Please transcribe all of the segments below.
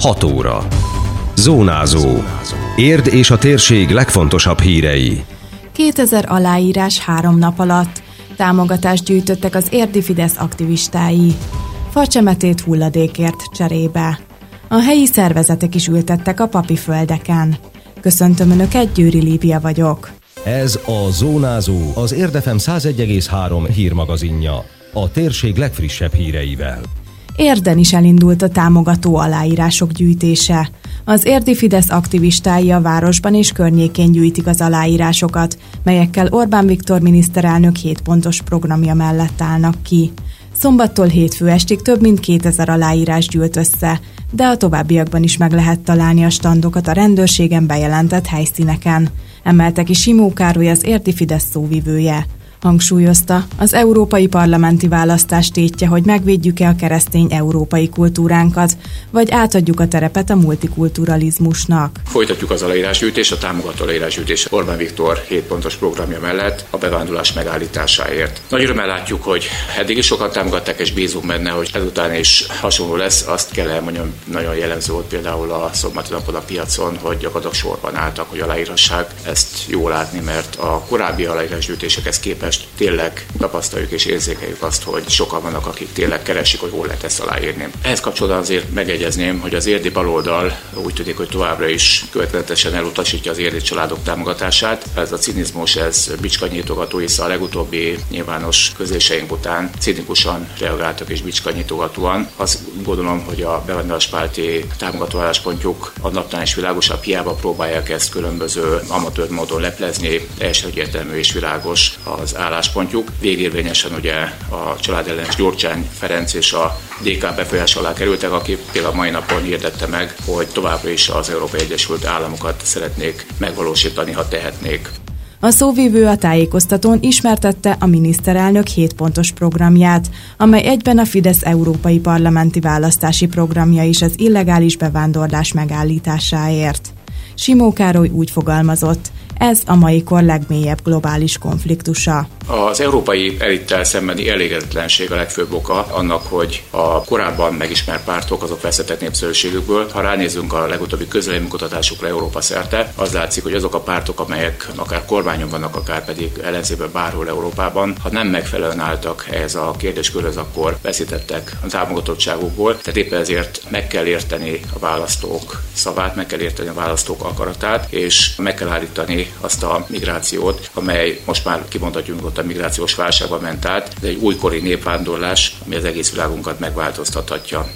6 óra. Zónázó. Érd és a térség legfontosabb hírei. 2000 aláírás három nap alatt. Támogatást gyűjtöttek az érdi Fidesz aktivistái. Facsemetét hulladékért cserébe. A helyi szervezetek is ültettek a papi földeken. Köszöntöm Önöket, Győri Líbia vagyok. Ez a Zónázó, az Érdefem 101,3 hírmagazinja. A térség legfrissebb híreivel. Érden is elindult a támogató aláírások gyűjtése. Az érdi Fidesz aktivistái a városban és környékén gyűjtik az aláírásokat, melyekkel Orbán Viktor miniszterelnök 7 pontos programja mellett állnak ki. Szombattól hétfő estig több mint 2000 aláírás gyűlt össze, de a továbbiakban is meg lehet találni a standokat a rendőrségen bejelentett helyszíneken. Emelte ki Simó Károly az érdi Fidesz szóvivője. Hangsúlyozta, az európai parlamenti választás tétje, hogy megvédjük-e a keresztény európai kultúránkat, vagy átadjuk a terepet a multikulturalizmusnak. Folytatjuk az aláírásgyűjtést, a támogató aláírásgyűjtés Orbán Viktor 7 pontos programja mellett a bevándorlás megállításáért. Nagy örömmel látjuk, hogy eddig is sokat támogatták, és bízunk benne, hogy ezután is hasonló lesz. Azt kell elmondjam, nagyon jellemző volt például a szombati a piacon, hogy gyakorlatilag sorban álltak, hogy aláírhassák. Ezt jó látni, mert a korábbi aláírásgyűjtésekhez képest képest tényleg tapasztaljuk és érzékeljük azt, hogy sokan vannak, akik tényleg keresik, hogy hol lehet ezt aláírni. Ehhez kapcsolatban azért megegyezném, hogy az érdi baloldal úgy tűnik, hogy továbbra is következetesen elutasítja az érdi családok támogatását. Ez a cinizmus, ez bicskanyitogató, hisz a legutóbbi nyilvános közléseink után cinikusan reagáltak és bicskanyitogatóan. Azt gondolom, hogy a bevándorláspárti támogató álláspontjuk a napnál is világosabb, hiába próbálják ezt különböző amatőr módon leplezni, teljesen egyértelmű és világos az álláspontjuk. Végérvényesen ugye a családellenes Gyurcsány Ferenc és a DK befolyás alá kerültek, aki például mai napon hirdette meg, hogy továbbra is az Európai Egyesült Államokat szeretnék megvalósítani, ha tehetnék. A szóvívő a tájékoztatón ismertette a miniszterelnök 7 pontos programját, amely egyben a Fidesz európai parlamenti választási programja is az illegális bevándorlás megállításáért. Simó Károly úgy fogalmazott, ez a mai kor legmélyebb globális konfliktusa. Az európai elittel szembeni elégedetlenség a legfőbb oka annak, hogy a korábban megismert pártok azok veszetett népszerűségükből. Ha ránézünk a legutóbbi közvéleménykutatásokra Európa szerte, az látszik, hogy azok a pártok, amelyek akár kormányon vannak, akár pedig ellenzében bárhol Európában, ha nem megfelelően álltak ehhez a kérdéskörhöz, akkor veszítettek a támogatottságukból. Tehát éppen ezért meg kell érteni a választók szavát, meg kell érteni a választók akaratát, és meg kell állítani azt a migrációt, amely most már kimondhatjuk a migrációs válságba ment át, de egy újkori népvándorlás, ami az egész világunkat megváltoztathatja.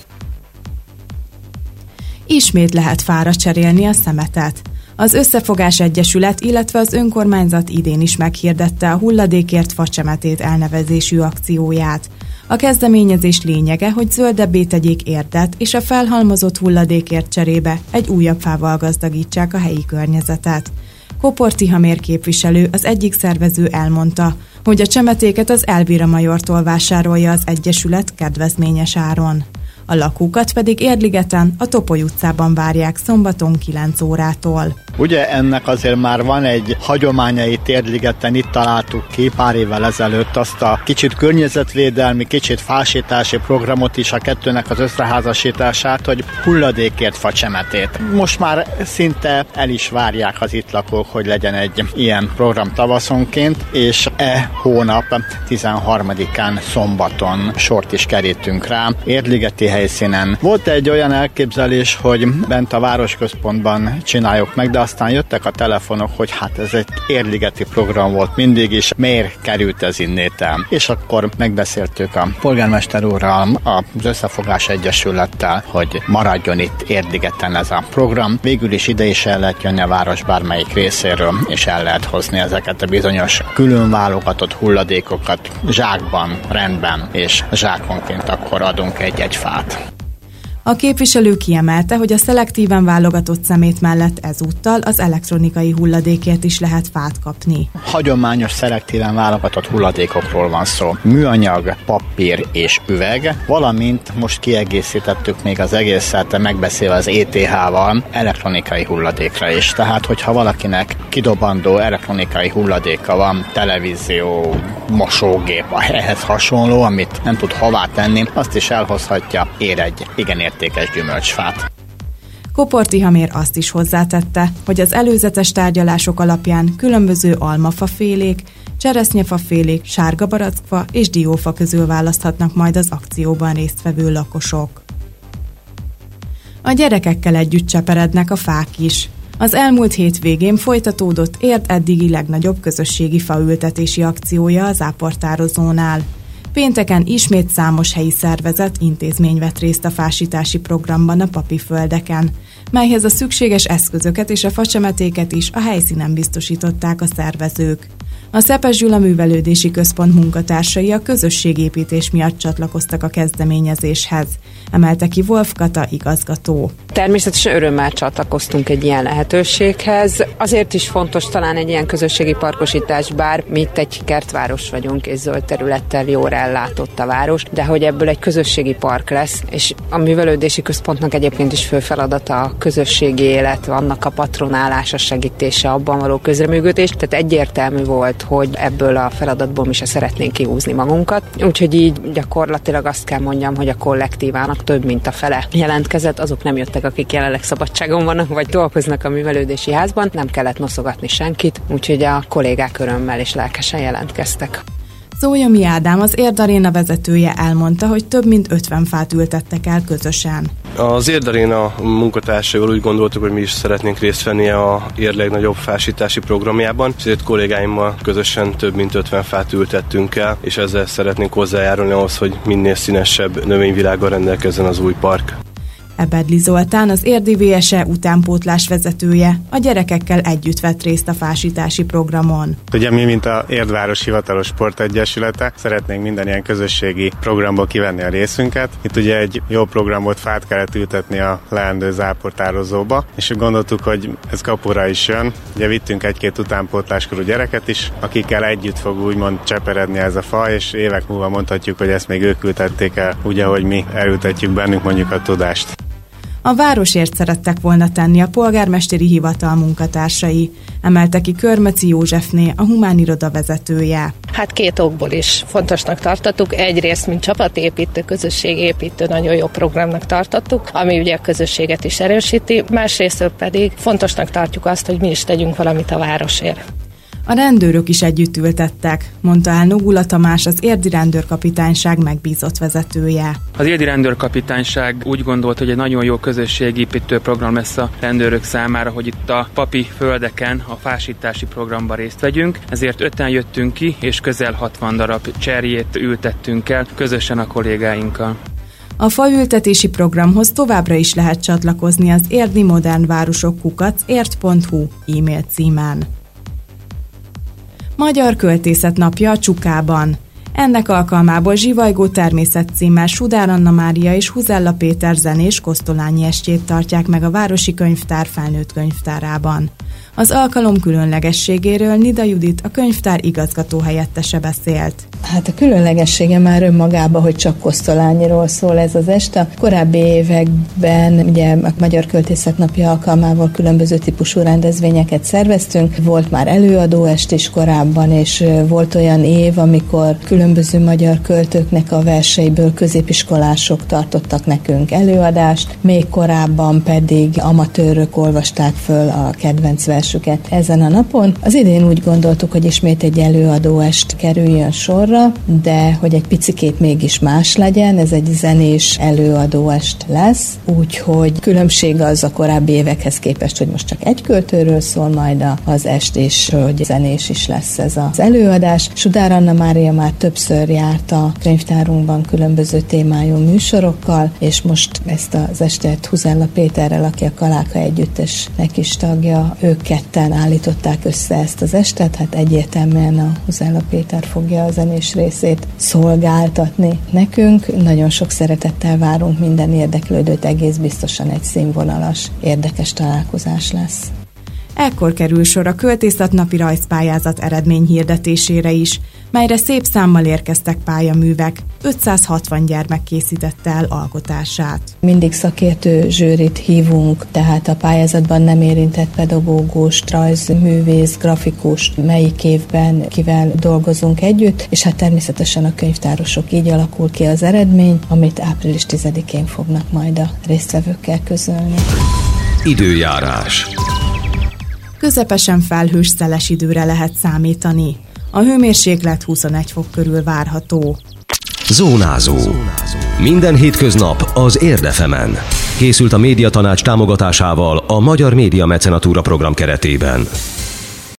Ismét lehet fára cserélni a szemetet. Az Összefogás Egyesület, illetve az önkormányzat idén is meghirdette a hulladékért facsemetét elnevezésű akcióját. A kezdeményezés lényege, hogy zöldebbé tegyék érdet, és a felhalmozott hulladékért cserébe egy újabb fával gazdagítsák a helyi környezetet. Kopor Tihamér képviselő, az egyik szervező elmondta, hogy a csemetéket az Elvira Majortól vásárolja az Egyesület kedvezményes áron. A lakókat pedig Érligeten, a Topoly utcában várják szombaton 9 órától. Ugye ennek azért már van egy hagyományai Térligeten, itt találtuk ki pár évvel ezelőtt azt a kicsit környezetvédelmi, kicsit fásítási programot is, a kettőnek az összeházasítását, hogy hulladékért facsemetét. Most már szinte el is várják az itt lakók, hogy legyen egy ilyen program tavaszonként, és e hónap 13-án szombaton sort is kerítünk rá. Érligeti helyszínen. Volt egy olyan elképzelés, hogy bent a városközpontban csináljuk meg, de aztán jöttek a telefonok, hogy hát ez egy érligeti program volt mindig is, miért került ez innét el? És akkor megbeszéltük a polgármester úrral, az Összefogás Egyesülettel, hogy maradjon itt érdigeten ez a program. Végül is ide is el lehet jönni a város bármelyik részéről, és el lehet hozni ezeket a bizonyos külön válogatott hulladékokat zsákban, rendben, és zsákonként akkor adunk egy-egy fát át. A képviselő kiemelte, hogy a szelektíven válogatott szemét mellett ezúttal az elektronikai hulladékért is lehet fát kapni. Hagyományos szelektíven válogatott hulladékokról van szó. Műanyag, papír és üveg, valamint most kiegészítettük még az egészet megbeszélve az ETH-val elektronikai hulladékra is. Tehát, hogyha valakinek kidobandó elektronikai hulladéka van, televízió, mosógép, ehhez hasonló, amit nem tud hová tenni, azt is elhozhatja, ér egy igen értékes gyümölcsfát. Koporti Hamér azt is hozzátette, hogy az előzetes tárgyalások alapján különböző almafafélék, cseresznyefafélék, sárga barackfa és diófa közül választhatnak majd az akcióban résztvevő lakosok. A gyerekekkel együtt cseperednek a fák is. Az elmúlt hétvégén folytatódott ért eddigi legnagyobb közösségi faültetési akciója az áportározónál. Pénteken ismét számos helyi szervezet intézmény vett részt a fásítási programban a papi földeken, melyhez a szükséges eszközöket és a facsemetéket is a helyszínen biztosították a szervezők. A Szepes Gyula Művelődési Központ munkatársai a közösségépítés miatt csatlakoztak a kezdeményezéshez, emelte ki Wolf Kata igazgató. Természetesen örömmel csatlakoztunk egy ilyen lehetőséghez. Azért is fontos talán egy ilyen közösségi parkosítás, bár mi itt egy kertváros vagyunk, és zöld területtel jól ellátott a város, de hogy ebből egy közösségi park lesz, és a művelődési központnak egyébként is fő feladata a közösségi élet, annak a patronálása, segítése, abban való közreműködés, tehát egyértelmű volt, hogy ebből a feladatból mi se szeretnénk kihúzni magunkat. Úgyhogy így gyakorlatilag azt kell mondjam, hogy a kollektívának több mint a fele jelentkezett, azok nem jöttek, akik jelenleg szabadságon vannak, vagy dolgoznak a művelődési házban, nem kellett noszogatni senkit, úgyhogy a kollégák örömmel és lelkesen jelentkeztek. Szójomi Ádám, az Érdaréna vezetője elmondta, hogy több mint 50 fát ültettek el közösen. Az Érdaréna munkatársaival úgy gondoltuk, hogy mi is szeretnénk részt venni a ér legnagyobb fásítási programjában, ezért kollégáimmal közösen több mint 50 fát ültettünk el, és ezzel szeretnénk hozzájárulni ahhoz, hogy minél színesebb növényvilággal rendelkezzen az új park. Ebedli Zoltán, az Érdi VSE utánpótlás vezetője, a gyerekekkel együtt vett részt a fásítási programon. Ugye mi, mint a Érdváros Hivatalos Sportegyesülete, szeretnénk minden ilyen közösségi programból kivenni a részünket. Itt ugye egy jó programot fát kellett ültetni a leendő záportározóba, és gondoltuk, hogy ez kapura is jön. Ugye vittünk egy-két utánpótláskorú gyereket is, akikkel együtt fog úgymond cseperedni ez a fa, és évek múlva mondhatjuk, hogy ezt még ők ültették el, úgy, ahogy mi elültetjük bennünk mondjuk a tudást. A városért szerettek volna tenni a polgármesteri hivatal munkatársai, emelte ki Körmeci Józsefné, a humán iroda vezetője. Hát két okból is fontosnak tartottuk. Egyrészt, mint csapatépítő, közösségépítő, nagyon jó programnak tartottuk, ami ugye a közösséget is erősíti. Másrészt pedig fontosnak tartjuk azt, hogy mi is tegyünk valamit a városért. A rendőrök is együtt ültettek, mondta el Nogula Tamás, az érdi rendőrkapitányság megbízott vezetője. Az érdi rendőrkapitányság úgy gondolt, hogy egy nagyon jó közösségépítő program lesz a rendőrök számára, hogy itt a papi földeken a fásítási programban részt vegyünk. Ezért öten jöttünk ki, és közel 60 darab cserjét ültettünk el közösen a kollégáinkkal. A faültetési programhoz továbbra is lehet csatlakozni az Érdi Modern Városok kukac ért.hu e-mail címen. Magyar Költészet napja Csukában. Ennek alkalmából Zsivajgó természet címmel Sudár Anna Mária és Huzella Péter zenés kosztolányi estjét tartják meg a Városi Könyvtár felnőtt könyvtárában. Az alkalom különlegességéről Nida Judit, a könyvtár igazgató helyettese beszélt. Hát a különlegessége már önmagában, hogy csak Kosztolányiról szól ez az este. A korábbi években ugye a Magyar Költészet Napja alkalmával különböző típusú rendezvényeket szerveztünk. Volt már előadóest is korábban, és volt olyan év, amikor különböző magyar költőknek a verseiből középiskolások tartottak nekünk előadást. Még korábban pedig amatőrök olvasták föl a kedvenc versüket ezen a napon. Az idén úgy gondoltuk, hogy ismét egy előadóest kerüljön sorra, de hogy egy picikét mégis más legyen, ez egy zenés előadóest lesz, úgyhogy különbség az a korábbi évekhez képest, hogy most csak egy költőről szól majd az est, és hogy zenés is lesz ez az előadás. Sudár Anna Mária már többször járt a könyvtárunkban különböző témájú műsorokkal, és most ezt az estet Huzella Péterrel, aki a Kaláka Együttesnek is tagja, ők ketten állították össze ezt az estet, hát egyértelműen a Huzella Péter fogja a zenés részét szolgáltatni nekünk. Nagyon sok szeretettel várunk minden érdeklődőt, egész biztosan egy színvonalas, érdekes találkozás lesz. Ekkor kerül sor a költészetnapi rajzpályázat eredmény hirdetésére is, melyre szép számmal érkeztek pályaművek, 560 gyermek készítette el alkotását. Mindig szakértő zsűrit hívunk, tehát a pályázatban nem érintett pedagógus, rajzművész, grafikus, melyik évben kivel dolgozunk együtt, és hát természetesen a könyvtárosok így alakul ki az eredmény, amit április 10-én fognak majd a résztvevőkkel közölni. Időjárás. Közepesen felhős szeles időre lehet számítani. A hőmérséklet 21 fok körül várható. Zónázó. Minden hétköznap az Érdefemen. Készült a médiatanács támogatásával a Magyar Média Mecenatúra program keretében.